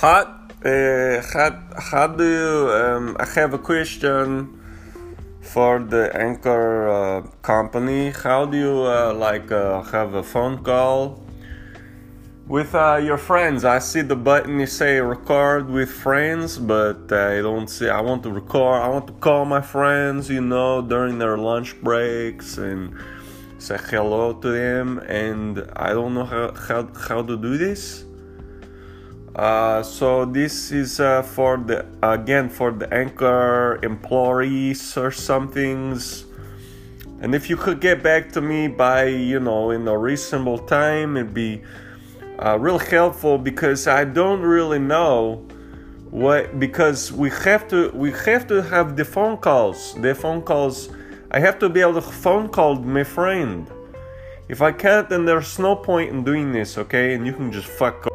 How, uh, how, how do you, um, I have a question for the anchor uh, company. How do you uh, like uh, have a phone call with uh, your friends? I see the button you say record with friends, but I don't see. I want to record. I want to call my friends, you know, during their lunch breaks and say hello to them. And I don't know how how, how to do this. Uh, so this is uh, for the again for the anchor employees or somethings. And if you could get back to me by you know in a reasonable time it'd be uh, real helpful because i don't really know what because we have to we have to have the phone calls. The phone calls i have to be able to phone call my friend. If i can't then there's no point in doing this okay? And you can just fuck